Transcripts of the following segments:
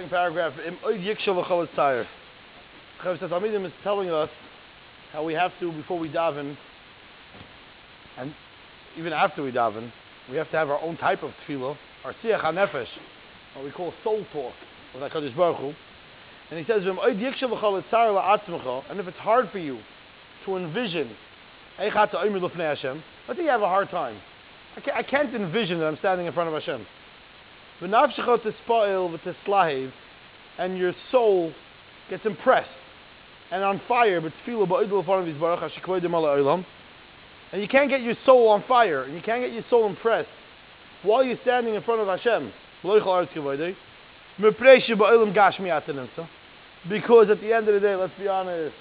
Following paragraph, Im Oid Yikshel V'chol Etzayir. Chovos Hatalmidim is telling us how we have to, before we daven, and even after we daven, we have to have our own type of tefillah, our siach hanefesh, what we call soul talk with HaKadosh Baruch Hu. And he says, and if it's hard for you to envision, let's say you have a hard time. I I can't envision that I'm standing in front of Hashem. V'nafshecha tispa'il v'tislahiv, and your soul gets impressed and on fire, but tefillah of his baruch hashikoidim ala olam. And you can't get your soul on fire, and you can't get your soul impressed while you're standing in front of Hashem. Because at the end of the day, let's be honest,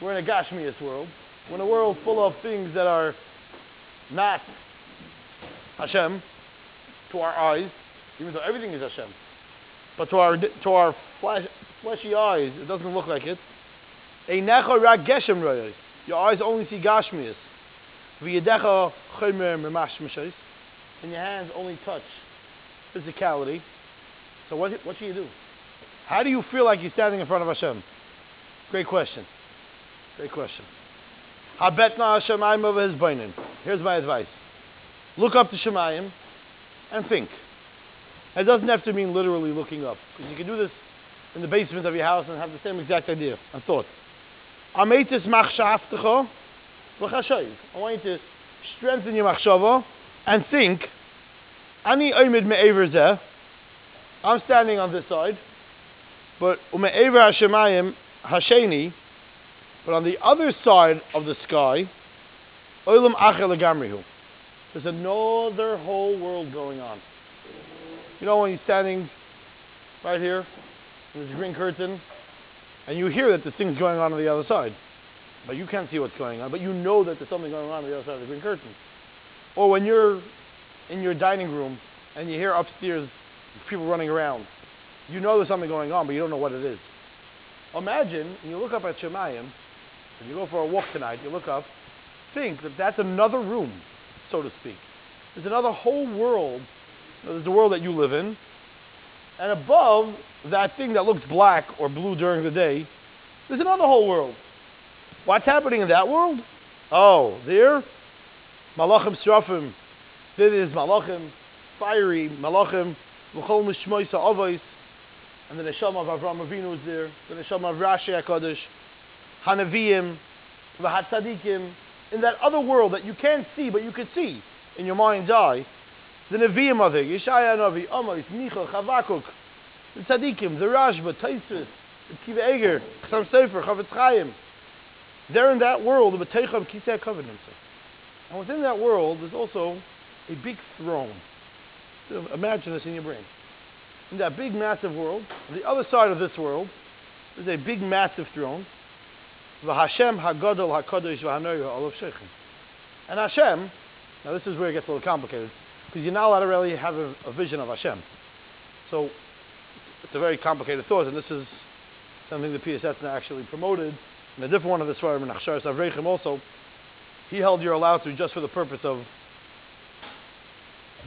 we're in a Gashmias world. We're in a world full of things that are not Hashem to our eyes, even though everything is Hashem. But to our to our flesh, fleshy eyes, it doesn't look like it. Your eyes only see Gashmias. And your hands only touch physicality. So what, what should you do? How do you feel like you're standing in front of Hashem? Great question. Great question. No sham aymaves boinin. Here's my advice. Look up to Shemayim and think. It doesn't have to mean literally looking up. Because you can do this in the basement of your house and have the same exact idea and thought. I want you to strengthen your machshava and think, Ani oimid me'ever zeh, I'm standing on this side, but ume'ever hashemayim hasheni, but on the other side of the sky, oilam legamrihu. There's another whole world going on. You know when you're standing right here, there's a green curtain, and you hear that there's things going on on the other side, but you can't see what's going on, but you know that there's something going on on the other side of the green curtain. Or when you're in your dining room and you hear upstairs people running around, you know there's something going on, but you don't know what it is. Imagine, you look up at Shemayim, and you go for a walk tonight, you look up, think that that's another room so to speak. There's another whole world. There's the world that you live in. And above that thing that looks black or blue during the day, there's another whole world. What's happening in that world? Oh, there, Malachim Srafim. There is Malachim, fiery Malachim, L'chol Mishmoisa Avos, and the Neshama of Avram Avinu is there, the Neshama of Rashi HaKadosh, Hanaviyim, the Hatzadikim, in that other world that you can't see, but you can see in your mind's eye, the Nevi'im of it, Yeshaya Navi, Amos, Micha, Chavakuk, the Tzadikim, the Rashba, Taisvis, the Kiva Eger, Chasam Sofer, Chofetz Chaim. They're in that world of a Teicham Kisei Covenant. And within that world, there's also a big throne. So imagine this in your brain. In that big, massive world, on the other side of this world, there's a big, massive throne. V'Hashem Hagadol Hakadosh V'Hanoyer Olav Shechem. And Hashem, now this is where it gets a little complicated, because you're not allowed to really have a, a vision of Hashem. So it's, a very complicated thought, and this is something the PSS actually promoted in a different one of the Svarim in Avreichim also. He held you're allowed to just for the purpose of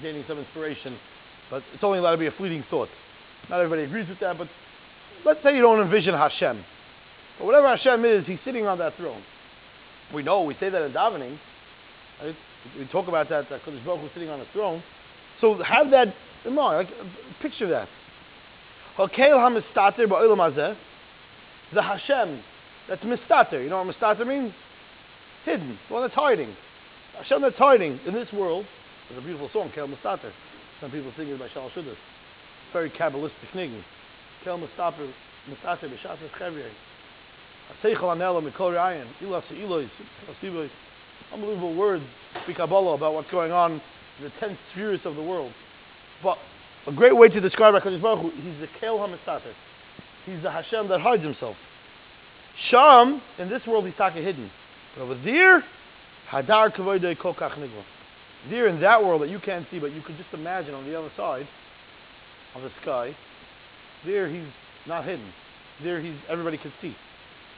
gaining some inspiration, but it's only allowed to be a fleeting thought. Not everybody agrees with that, but let's say you don't envision Hashem. But whatever Hashem is, He's sitting on that throne. We know, we say that in davening. Right? We talk about that, that Kodesh Baruch sitting on a throne. So have that in mind. Like, picture that. Hakel hamistater ba'olam hazeh. The Hashem that's mistater. You know what mistater means? Hidden. The one that's hiding. Hashem that's hiding in this world. There's a beautiful song, Kel Mistater. Some people sing it by Shalosh Seudos. Very Kabbalistic thing. Kel Mistater, Mistater b'shas chevriye. Unbelievable words speak Kabbalah about what's going on in the ten spheres of the world. But a great way to describe HaKadosh Baruch Hu, he's the Kel HaMistater. He's the Hashem that hides himself. Sham, in this world, he's talking hidden. But over there, Hadar Kavoidei Kokach Nigla. There in that world that you can't see, but you could just imagine on the other side of the sky, there he's not hidden. There he's everybody can see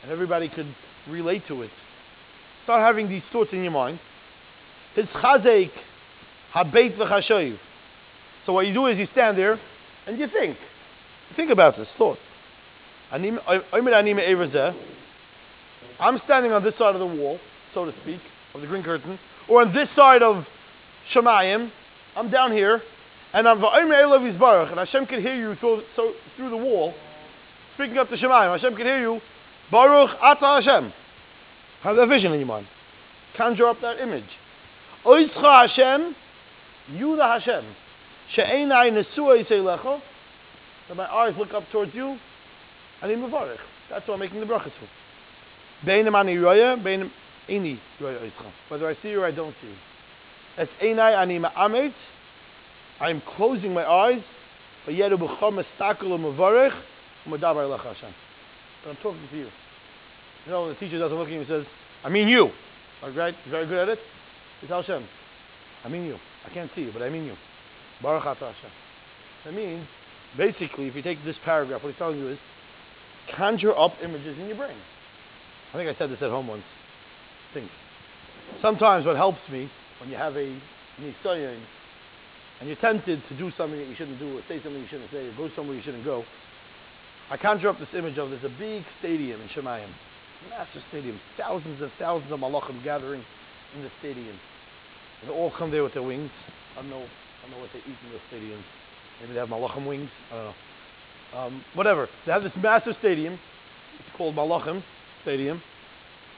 and everybody could relate to it. Start having these thoughts in your mind. His chazek habeit v'chashoyiv. So what you do is you stand there and you think. Think about this thought. I'm standing on this side of the wall, so to speak, of the green curtain, or on this side of Shemayim. I'm down here, and I'm and Hashem can hear you through, so, through the wall, speaking up to Shemayim. Hashem can hear you. Baruch Ata Hashem. Have that vision in your mind. Conjure up that image. Oischa Hashem, you the Hashem. She'enai nesua lecha. That my eyes look up towards you. Ani mevarich. That's what I'm making the brachas for. Beinim ani roya, beinim ini roya oischa. Whether I see you or I don't see you. Es enai ani ma'amet. I'm closing my eyes. But yet b'chom estakel mevarich. U'medabar lecha Hashem. But I'm talking to you. You know, the teacher doesn't look at you and says, I mean you. Right? He's very good at it. It's Hashem. I mean you. I can't see you, but I mean you. Baruch Ata Hashem. That means, basically, if you take this paragraph, what he's telling you is, conjure up images in your brain. I think I said this at home once. Think. Sometimes what helps me, when you have a nisayon, and you're tempted to do something that you shouldn't do, or say something you shouldn't say, or go somewhere you shouldn't go, I conjure up this image of there's a big stadium in Shemayim massive stadium, thousands and thousands of malachim gathering in the stadium. They all come there with their wings. I don't know, I don't know what they eat in those stadiums. Maybe they have malachim wings. I don't know. Um, whatever. They have this massive stadium. It's called Malachim Stadium.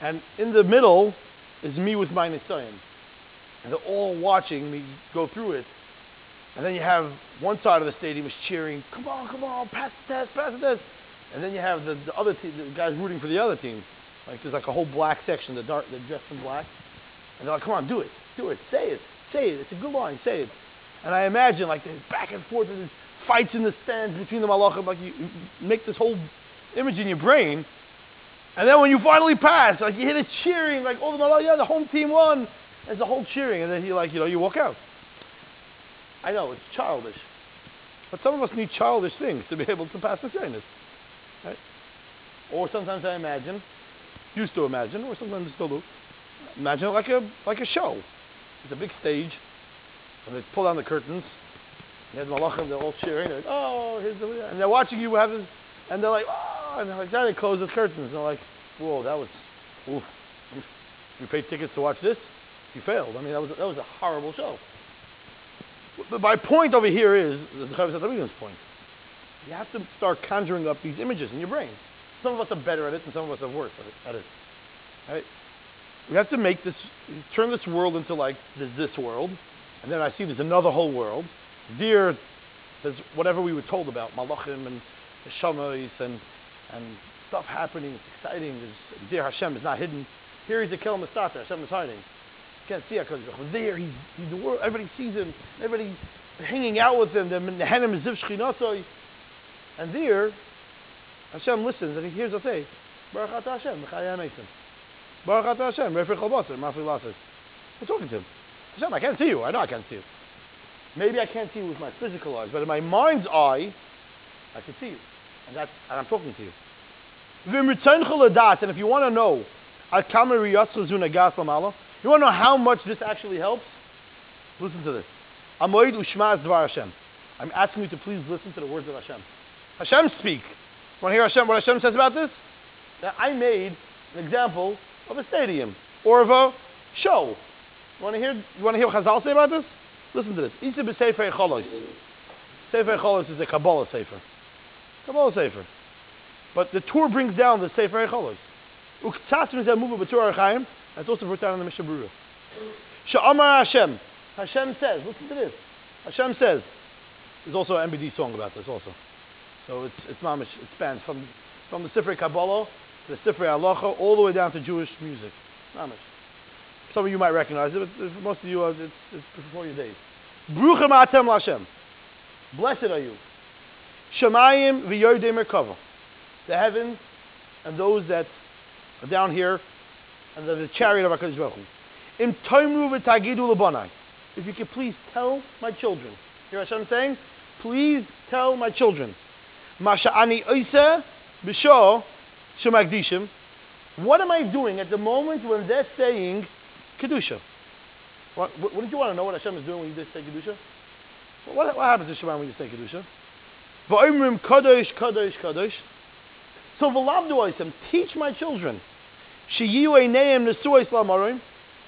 And in the middle is me with my Nisayon. And they're all watching me go through it. And then you have one side of the stadium is cheering, come on, come on, pass the test, pass the test. And then you have the, the other team, the guys rooting for the other team. Like there's like a whole black section, the dark, they're dressed in black. And they're like, come on, do it, do it, say it, say it. It's a good line, say it. And I imagine like there's back and forth, and there's fights in the stands between the malachim. Like you, make this whole image in your brain. And then when you finally pass, like you hear the cheering, like all the malachim, yeah, the home team won. There's a whole cheering, and then you like, you know, you walk out. I know it's childish, but some of us need childish things to be able to pass the sinus. Right? Or sometimes I imagine used to imagine, or sometimes still do. Imagine like a like a show. It's a big stage, and they pull down the curtains. You have the malachim, they're all cheering. They're like, oh, here's the, and they're watching you have this, and they're like, oh, and they're like, then they close the curtains. And they're like, whoa, that was, oof. You paid tickets to watch this? You failed. I mean, that was that was a horrible show. But my point over here is the Chavis point. You have to start conjuring up these images in your brain. Some of us are better at it, and some of us are worse at it. Right? We have to make this, turn this world into like there's this world, and then I see there's another whole world. There, there's whatever we were told about malachim and the shamayis and and stuff happening. It's exciting. There's, there Hashem is not hidden. Here he's a kel mistata. Hashem is hiding. You can't see Hakadosh Baruch There he's, the world. Everybody sees him. Everybody hanging out with him. The Nehenim Ziv And there Hashem listens and he hears us say, Baruch Ata Hashem, Mechayah Mesim. Baruch Ata Hashem, Refer Chalbasar, Mafi Lasas. We're talking to him. Hashem, I can't see you. I know I can't see you. Maybe I can't see you with my physical eyes, but in my mind's eye, I can see you. And that's and I'm talking to you. And if you want to know, you want to know how much this actually helps? Listen to this. I'm asking you to please listen to the words of Hashem. Hashem speak. Want to hear Hashem, what Hashem says about this? That I made an example of a stadium or of a show. You want to hear, you want to hear what Chazal say about this? Listen to this. Isa b'sefer cholos. Sefer cholos is a Kabbalah sefer. Kabbalah sefer. But the Tur brings down the sefer cholos. Uktsas mizeh muva b'tur archaim. That's also brought down in the Mishnah Berurah. Sha'amar Hashem. Hashem says, listen to this. Hashem says, there's also an MBD song about this also. So it's it's mamish. It spans from from the Sifrei Kabbalah to the Sifrei Halacha, all the way down to Jewish music. Mamish. Some of you might recognize it, but most of you, it's, it's before your days. Bruchem atem Lashem. Blessed are you. Shemayim v'yodei merkava. The heavens and those that are down here, and the, the chariot of HaKadosh Baruch. Im toimru v'tagidu l'banai. If you could please tell my children. Hear what I'm saying? Please tell my children. What am I doing at the moment when they're saying kedusha? Wouldn't you want to know what Hashem is doing when you say kedusha? What, what happens to Shema when you say kedusha? Va'omrim kadosh, kadosh, kadosh. So v'lavdu oisem, teach my children,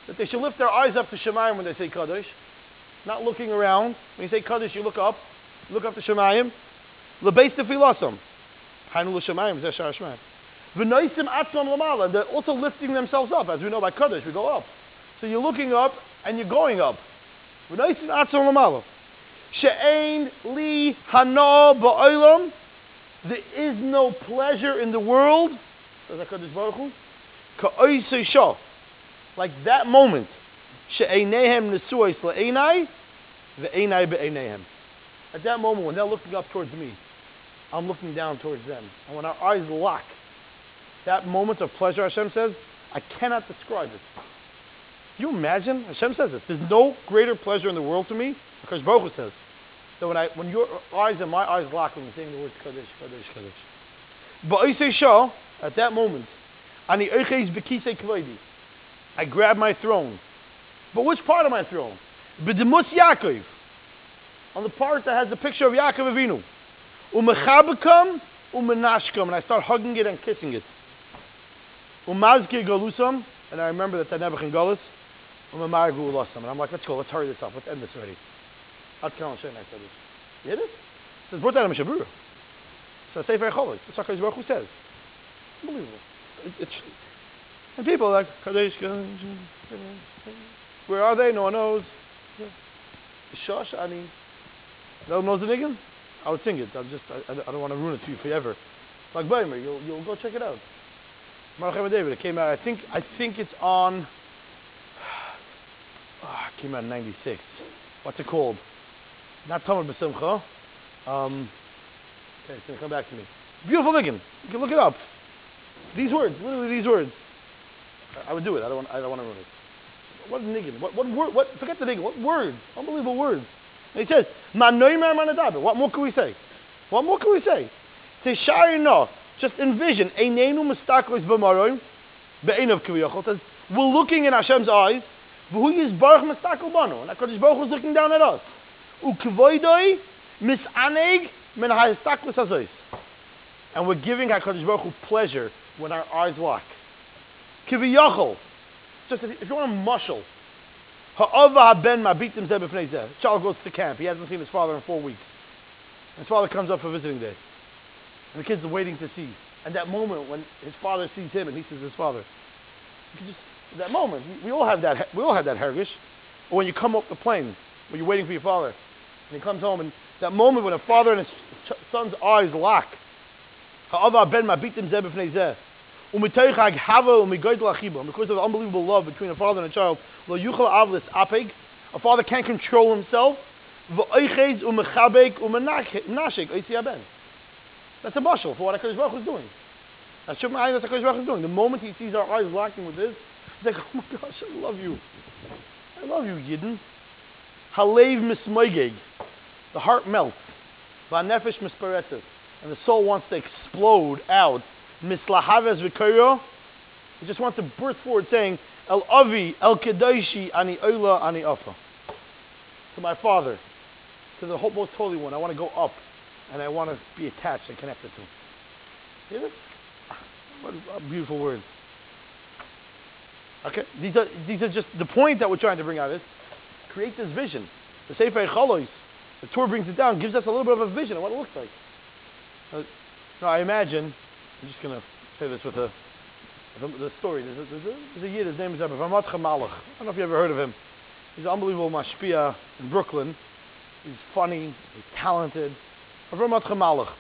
that they should lift their eyes up to Shemayim when they say kadosh, not looking around. When you say kadosh, you look up, look up to Shemayim. Lebeis tefilasam, hainu l'Shemayim, zeh they're also lifting themselves up, as we know by kadosh, we go up. So you're looking up and you're going up. There is no pleasure in the world. Like that moment. At that moment when they're looking up towards me, I'm looking down towards them. And when our eyes lock, that moment of pleasure, Hashem says, I cannot describe it. Can you imagine? Hashem says this. There's no greater pleasure in the world to me because Baruch says that when, I, when your eyes and my eyes lock when you're saying the words Kadosh, Kadosh, Kadosh. But I say Shah, at that moment, Ani. I grab my throne. But which part of my throne? B'demus Yaakov. On the part that has the picture of Yaakov Avinu. Umechabekam, umenashkam. And I start hugging it and kissing it. Umazkir galusam. And I remember that Nebuch and Gullus. Umemar gulasam. And I'm like, let's go, let's hurry this up. Let's end this already. Ad kan I said this. You hear this? It says, down Mishnah Berurah. So Sefer Cholos. That's what Baruch Hu says. Unbelievable. It, it's, and people like, Kadesh, where are they? No one knows. Shosh Ani. No one knows the niggin? I would sing it. I'm just, I, I don't want to ruin it to you forever. Like Baimer, you'll, you'll go check it out. Marachem David, it came out, I think, I think it's on, oh, it came out in 96. What's it called? Not Tamar B'Simcha. Um, okay, it's going to come back to me. Beautiful niggin. You can look it up. These words, literally these words. I would do it. I don't want, I don't want to ruin it. What niggin? What, what word? What, forget the niggin. What words? Unbelievable words. He says. What more can we say? What more can we say? Just envision. Says, we're looking in Hashem's eyes. Mistakol banu. And HaKadosh Baruch is looking down at us. And we're giving HaKadosh Baruch Hu pleasure when our eyes lock. Just if you want a muscle. Ha'ava ha'ben mabitim zeh b'fnei zeh. Child goes to camp. He hasn't seen his father in four weeks. His father comes up for visiting day. And the kids are waiting to see. And that moment when his father sees him and he sees his father. Just, that moment, we all have that, we all have that hergish. When you come up the plane, when you're waiting for your father, and he comes home, and that moment when a father and his son's eyes lock. And because of the unbelievable love between a father and a child, a father can't control himself. That's a bushel for what HaKadosh Baruch is doing. That's what HaKadosh Baruch is doing. The moment he sees our eyes locking with this, he's like, oh my gosh, I love you. I love you, Yidden. Halev mismoigeg. The heart melts. Vanefesh. And the soul wants to explode out mislahaves v'koyo. He just wants to burst forward saying, El Avi, El Kedoshi, Ani Oila, Ani Afa. To my Father, to the most holy one, I want to go up and I want to be attached and connected to him. Hear this? What beautiful words. Okay, these are these are just the point that we're trying to bring out is create this vision. The Sefer Chalois, the Tur brings it down, gives us a little bit of a vision of what it looks like. Uh, now I imagine I'm just going to say this with a, the story. There's a, there's, a, there's a yid, his name is Rabbi Ramatcha Malach. I don't know if you ever heard of him. He's an unbelievable mashpia in Brooklyn. He's funny, he's talented. Rabbi Ramatcha Malach.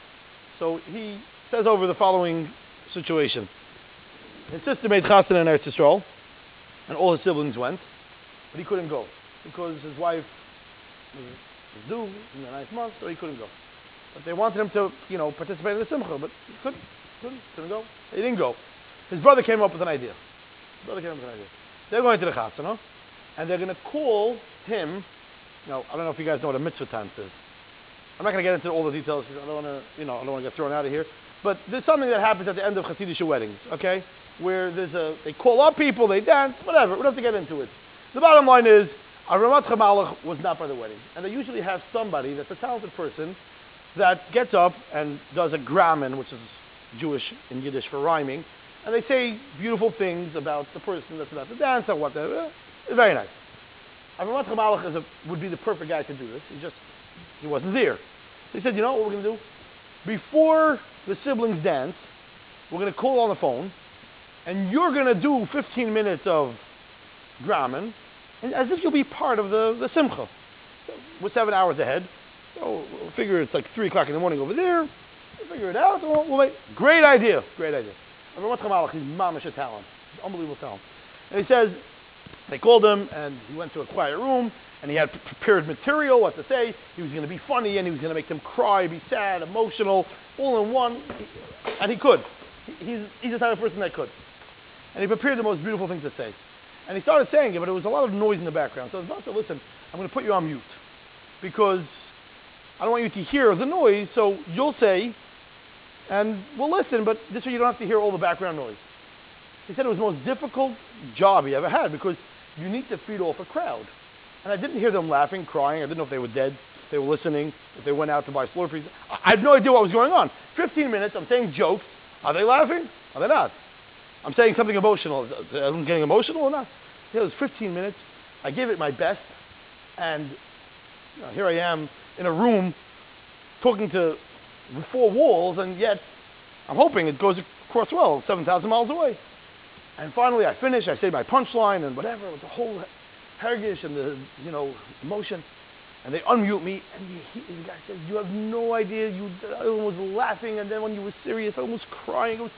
So he says over the following situation. His sister made chassan in Eretz Yisrael, and all his siblings went, but he couldn't go because his wife was, was due in the ninth month, so he couldn't go. But they wanted him to, you know, participate in the simcha, but he couldn't. Couldn't, couldn't go. He didn't go. His brother came up with an idea. His brother came up with an idea. They're going to the chasana, and they're going to call him. Know, I don't know if you guys know what a mitzvah dance is. I'm not going to get into all the details because I don't want to, you know, I don't want to get thrown out of here. But there's something that happens at the end of Hasidic weddings, okay? Where there's a, they call up people, they dance, whatever. We don't have to get into it. The bottom line is, Aramat Chamalach was not by the wedding. And they usually have somebody that's a talented person that gets up and does a grammon, which is Jewish in Yiddish for rhyming, and they say beautiful things about the person that's about to dance or whatever. It's very nice. Avram Malach is would be the perfect guy to do this. He just, he wasn't there. So he said, you know what we're going to do? Before the siblings dance, we're going to call on the phone, and you're going to do 15 minutes of grammon, and as if you'll be part of the, the simcha. So we're seven hours ahead. So we'll figure it's like 3 o'clock in the morning over there. We'll figure it out. We'll, we'll make, great idea. Great idea. Avram Malach, he's mamish a talent. Unbelievable talent. And he says, they called him, and he went to a quiet room, and he had prepared material, what to say. He was going to be funny, and he was going to make them cry, be sad, emotional, all in one. And he could. He's, he's the type of person that could. And he prepared the most beautiful thing to say. And he started saying it, but there was a lot of noise in the background. So I was about listen. I'm going to put you on mute because I don't want you to hear the noise. So you'll say, and we'll listen, but this way you don't have to hear all the background noise. He said it was the most difficult job he ever had because you need to feed off a crowd. And I didn't hear them laughing, crying. I didn't know if they were dead, if they were listening, if they went out to buy Slurpees. I had no idea what was going on. 15 minutes, I'm saying jokes. Are they laughing? Are they not? I'm saying something emotional. I'm getting emotional or not? It was 15 minutes. I gave it my best. And you know, here I am in a room talking to four walls, and yet I'm hoping it goes across well, 7,000 miles away. And finally, I finish. I say my punchline and whatever, with the whole hergish and the you know emotion. And they unmute me, and he, the guy says, "You have no idea. You everyone was laughing, and then when you were serious, everyone was crying." It was,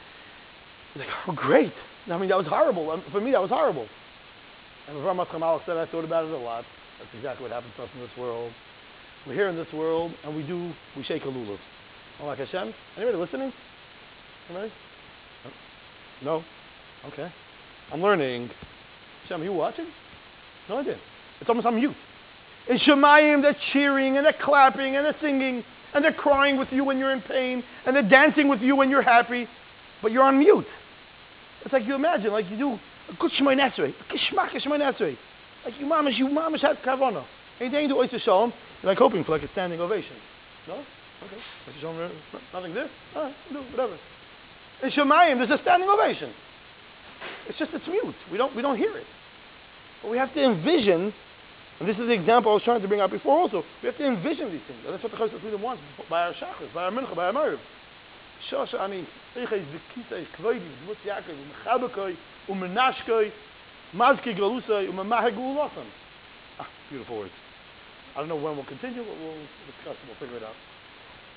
like, "Oh, great! I mean, that was horrible. Um, for me, that was horrible." And Avram Malach said, "I thought about it a lot. That's exactly what happens to us in this world. We're here in this world, and we do we shake a lulav. Oh, like Hashem. Anybody listening? Anybody? No. Okay. I'm learning. Shem, are you watching? No, I didn't. It's almost on mute. In Shemayim, they're cheering and they're clapping and they're singing and they're crying with you when you're in pain and they're dancing with you when you're happy, but you're on mute. It's like you imagine, like you do a good Shemoneh Esrei, a kishmak Shemay. Like you mamish, you mamish had kavana. Anything you do Oyster Shalom, you're like hoping for like a standing ovation. No? Okay. Nothing there? All right, do whatever. In Shemayim, there's a standing ovation. It's just it's mute. We don't we don't hear it. But we have to envision, and this is the example I was trying to bring out before also. We have to envision these things. And that's what the Chosek Freedom wants by our shachas, by our mincha, by our marriv. Shosh ani eiches v'kisei kvoidi v'dmutz Yaakov v'mechabekoi u'menashkoi mazki galusai u'memaheg u'ulosam. Ah, beautiful words. I don't know when we'll continue, but we'll discuss. We'll figure it out.